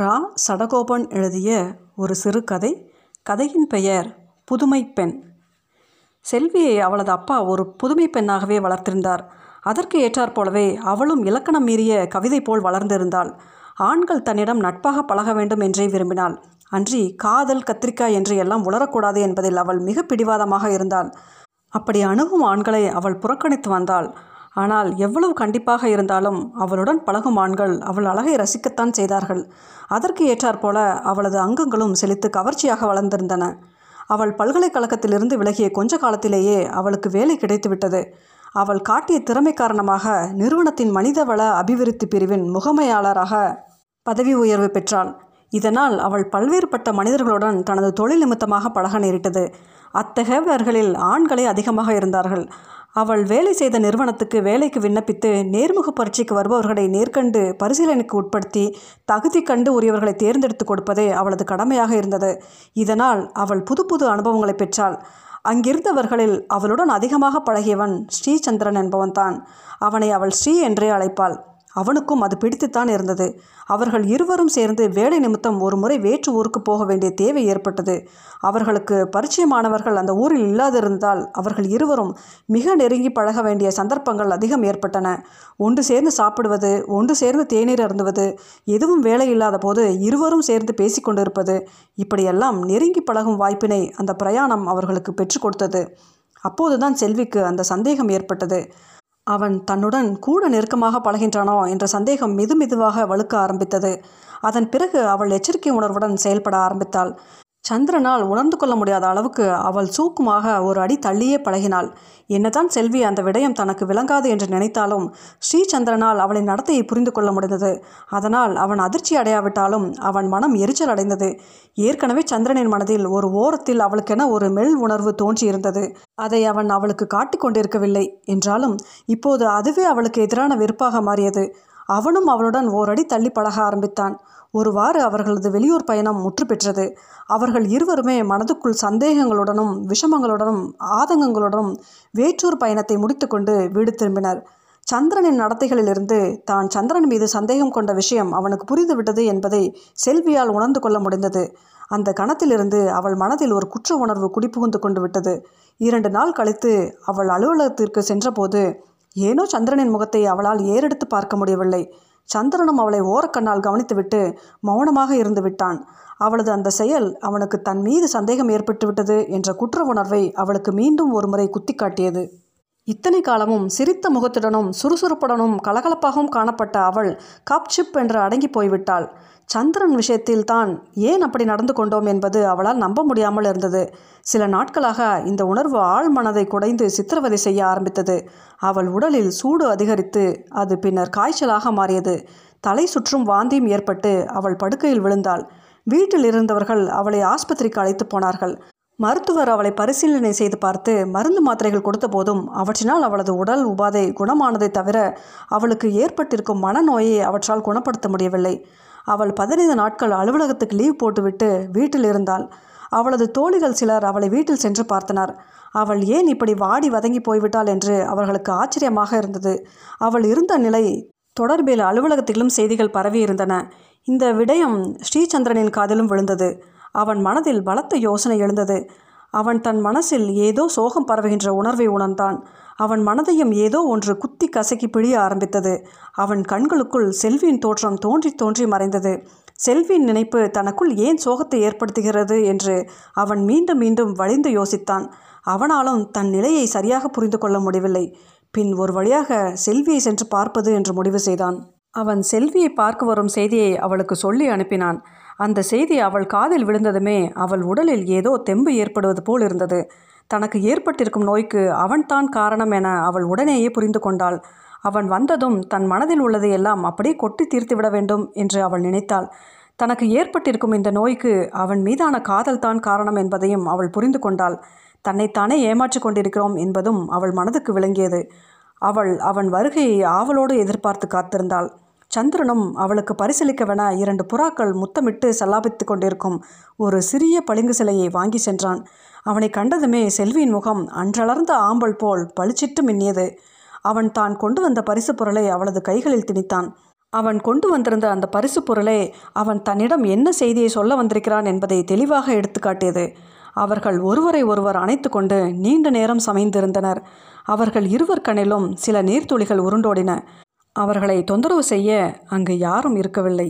ரா. சடகோபன் எழுதிய ஒரு சிறுகதை கதையின் பெயர் புதுமை பெண். செல்வியை அவளது அப்பா ஒரு புதுமை பெண்ணாகவே வளர்த்திருந்தார். அதற்கு ஏற்றாற்போலவே அவளும் இலக்கணம் மீறிய கவிதை போல் வளர்ந்திருந்தாள். ஆண்கள் தன்னிடம் நட்பாக பழக வேண்டும் என்றே விரும்பினாள். அன்றி காதல் கத்திரிக்காய் என்று எல்லாம் உளரக்கூடாது என்பதில் அவள் மிக பிடிவாதமாக இருந்தாள். அப்படி அணுகும் ஆண்களை அவள் புறக்கணித்து வந்தாள். ஆனால் எவ்வளவு கண்டிப்பாக இருந்தாலும் அவளுடன் பழகும் ஆண்கள் அவள் அழகை ரசிக்கத்தான் செய்தார்கள். அதற்கு ஏற்றாற்போல அவளது அங்கங்களும் செழித்து கவர்ச்சியாக வளர்ந்திருந்தன. அவள் பல்கலைக்கழகத்திலிருந்து விலகிய கொஞ்ச காலத்திலேயே அவளுக்கு வேலை கிடைத்துவிட்டது. அவள் காட்டிய திறமை காரணமாக நிறுவனத்தின் மனிதவள அபிவிருத்தி பிரிவின் முகமையாளராக பதவி உயர்வு பெற்றாள். இதனால் அவள் பல்வேறுபட்ட மனிதர்களுடன் தனது தொழில் நிமித்தமாக பழக நேரிட்டது. அத்தகையவர்களில் ஆண்களே அதிகமாக இருந்தார்கள். அவள் வேலை செய்த நிறுவனத்துக்கு வேலைக்கு விண்ணப்பித்து நேர்முக பரீட்சைக்கு வருபவர்களை நேர்கண்டு பரிசீலனைக்கு உட்படுத்தி தகுதி கண்டு உரியவர்களை தேர்ந்தெடுத்து கொடுப்பதே அவளது கடமையாக இருந்தது. இதனால் அவள் புது புது அனுபவங்களை பெற்றாள். அங்கிருந்தவர்களில் அவளுடன் அதிகமாக பழகியவன் ஸ்ரீசந்திரன் என்பவன்தான். அவனை அவள் ஸ்ரீ என்றே அழைப்பாள். அவனுக்கும் அது பிடித்துத்தான் இருந்தது. அவர்கள் இருவரும் சேர்ந்து வேலை நிமித்தம் ஒரு முறை வேற்று ஊருக்கு போக வேண்டிய தேவை ஏற்பட்டது. அவர்களுக்கு பரிச்சயமானவர்கள் அந்த ஊரில் இல்லாதிருந்தால் அவர்கள் இருவரும் மிக நெருங்கி பழக வேண்டிய சந்தர்ப்பங்கள் அதிகம் ஏற்பட்டன. ஒன்று சேர்ந்து சாப்பிடுவது ஒன்று சேர்ந்து தேநீர் அருந்துவது எதுவும் வேலை இல்லாத போது இருவரும் சேர்ந்து பேசிக்கொண்டிருப்பது இப்படியெல்லாம் நெருங்கி பழகும் வாய்ப்பினை அந்த பிரயாணம் அவர்களுக்கு பெற்றுக் கொடுத்தது. அப்போதுதான் செல்விக்கு அந்த சந்தேகம் ஏற்பட்டது. அவன் தன்னுடன் கூட நெருக்கமாக பழகின்றானோ என்ற சந்தேகம் மெது மெதுவாக வலுக்க ஆரம்பித்தது. அதன் பிறகு அவள் எச்சரிக்கை உணர்வுடன் செயல்பட ஆரம்பித்தாள். சந்திரனால் உணர்ந்து கொள்ள முடியாத அளவுக்கு அவள் சூக்குமாக ஒரு அடி தள்ளியே பழகினாள். என்னதான் செல்வி அந்த விடயம் தனக்கு விளங்காது என்று நினைத்தாலும் ஸ்ரீசந்திரனால் அவளின் நடத்தையை புரிந்து கொள்ள முடிந்தது. அதனால் அவன் அதிர்ச்சி அடையாவிட்டாலும் அவன் மனம் எரிச்சல் அடைந்தது. ஏற்கனவே சந்திரனின் மனதில் ஒரு ஓரத்தில் அவளுக்கென ஒரு மெல் உணர்வு தோன்றியிருந்தது. அதை அவன் அவளுக்கு காட்டிக் கொண்டிருக்கவில்லை. என்றாலும் இப்போது அதுவே அவளுக்கு எதிரான வெறுப்பாக மாறியது. அவனும் அவளுடன் ஓரடி தள்ளி பழக ஆரம்பித்தான். ஒருவாறு அவர்களது வெளியூர் பயணம் முற்று பெற்றது அவர்கள் இருவருமே மனதுக்குள் சந்தேகங்களுடனும் விஷமங்களுடனும் ஆதங்கங்களுடனும் வேற்றூர் பயணத்தை முடித்துக்கொண்டு வீடு திரும்பினர். சந்திரனின் நடத்தைகளிலிருந்து தான் சந்திரன் மீது சந்தேகம் கொண்ட விஷயம் அவனுக்கு புரிந்துவிட்டது என்பதை செல்வியால் உணர்ந்து கொள்ள முடிந்தது. அந்த கணத்திலிருந்து அவள் மனதில் ஒரு குற்ற உணர்வு குடிபுகுந்து கொண்டு விட்டது. இரண்டு நாள் கழித்து அவள் அலுவலகத்திற்கு சென்றபோது ஏனோ சந்திரனின் முகத்தை அவளால் ஏறெடுத்து பார்க்க முடியவில்லை. சந்திரனும் அவளை ஓரக்கண்ணால் கவனித்துவிட்டு மௌனமாக இருந்து விட்டான். அவளது அந்த செயல் அவனுக்கு தன் மீது சந்தேகம் ஏற்பட்டுவிட்டது என்ற குற்ற உணர்வை அவளுக்கு மீண்டும் ஒருமுறை குத்தி காட்டியது. இத்தனை காலமும் சிரித்த முகத்துடனும் சுறுசுறுப்புடனும் கலகலப்பாகவும் காணப்பட்ட அவள் கப்சிப் என்று அடங்கி போய்விட்டாள். சந்திரன் விஷயத்தில் தான் ஏன் அப்படி நடந்து கொண்டோம் என்பது அவளால் நம்ப முடியாமல் இருந்தது. சில நாட்களாக இந்த உணர்வு ஆழ் மனதை குடைந்து சித்திரவதை செய்ய ஆரம்பித்தது. அவள் உடலில் சூடு அதிகரித்து அது பின்னர் காய்ச்சலாக மாறியது. தலை சுற்றும் வாந்தியும் ஏற்பட்டு அவள் படுக்கையில் விழுந்தாள். வீட்டில் இருந்தவர்கள் அவளை ஆஸ்பத்திரிக்கு அழைத்து போனார்கள். மருத்துவர் அவளை பரிசீலனை செய்து பார்த்து மருந்து மாத்திரைகள் கொடுத்த போதும் அவற்றினால் அவளது உடல் உபாதை குணமானதை தவிர அவளுக்கு ஏற்பட்டிருக்கும் மனநோயை அவற்றால் குணப்படுத்த முடியவில்லை. அவள் பதினைந்து நாட்கள் அலுவலகத்துக்கு லீவ் போட்டுவிட்டு வீட்டில் இருந்தாள். அவளது தோழிகள் சிலர் அவளை வீட்டில் சென்று பார்த்தனர். அவள் ஏன் இப்படி வாடி வதங்கி போய்விட்டாள் என்று அவர்களுக்கு ஆச்சரியமாக இருந்தது. அவள் இருந்த நிலை தொடர்பில் அலுவலகத்திலும் செய்திகள் பரவி இருந்தன இந்த விடயம் ஸ்ரீச்சந்திரனின் காதிலும் விழுந்தது. அவன் மனதில் பலத்த யோசனை எழுந்தது. அவன் தன் மனசில் ஏதோ சோகம் பரவுகின்ற உணர்வை உணர்ந்தான். அவன் மனதையும் ஏதோ ஒன்று குத்தி கசக்கி பிழிய ஆரம்பித்தது. அவன் கண்களுக்குள் செல்வியின் தோற்றம் தோன்றி தோன்றி மறைந்தது. செல்வியின் நினைப்பு தனக்குள் ஏன் சோகத்தை ஏற்படுத்துகிறது என்று அவன் மீண்டும் மீண்டும் வழிந்து யோசித்தான். அவனாலும் தன் நிலையை சரியாக புரிந்து கொள்ள முடியவில்லை. பின் ஒரு வழியாக செல்வியை சென்று பார்ப்பது என்று முடிவு செய்தான். அவன் செல்வியை பார்க்க வரும் செய்தியை அவளுக்கு சொல்லி அனுப்பினான். அந்த செய்தி அவள் காதில் விழுந்ததுமே அவள் உடலில் ஏதோ தெம்பு ஏற்படுவது போல் இருந்தது. தனக்கு ஏற்பட்டிருக்கும் நோய்க்கு அவன்தான் காரணம் என அவள் உடனேயே புரிந்து கொண்டாள். அவன் வந்ததும் தன் மனதில் உள்ளதை எல்லாம் அப்படியே கொட்டி தீர்த்துவிட வேண்டும் என்று அவள் நினைத்தாள். தனக்கு ஏற்பட்டிருக்கும் இந்த நோய்க்கு அவன் மீதான காதல்தான் காரணம் என்பதையும் அவள் புரிந்து கொண்டாள். தன்னைத்தானே ஏமாற்றி கொண்டிருக்கிறோம் என்பதும் அவள் மனதுக்கு விளங்கியது. அவள் அவன் வருகையை ஆவலோடு எதிர்பார்த்து காத்திருந்தாள். சந்திரனும் அவளுக்கு பரிசளிக்கவென இரண்டு புறாக்கள் முத்தமிட்டு சல்லாபித்து கொண்டிருக்கும் ஒரு சிறிய பளிங்கு சிலையை வாங்கி சென்றான். அவனை கண்டதுமே செல்வியின் முகம் அன்றளர்ந்த ஆம்பல் போல் பளிச்சிட்டு மின்னியது. அவன் தான் கொண்டு வந்த பரிசு பொருளை அவளது கைகளில் திணித்தான். அவன் கொண்டு வந்திருந்த அந்த பரிசு பொருளே அவன் தன்னிடம் என்ன செய்தியை சொல்ல வந்திருக்கிறான் என்பதை தெளிவாக எடுத்துக்காட்டியது அவர்கள் ஒருவரை ஒருவர் அணைத்து கொண்டு நீண்ட நேரம் சமைந்திருந்தனர். அவர்கள் இருவர் கண்ணிலும் சில நீர்த்துளிகள் உருண்டோடின. அவர்களை தொந்தரவு செய்ய அங்கு யாரும் இருக்கவில்லை.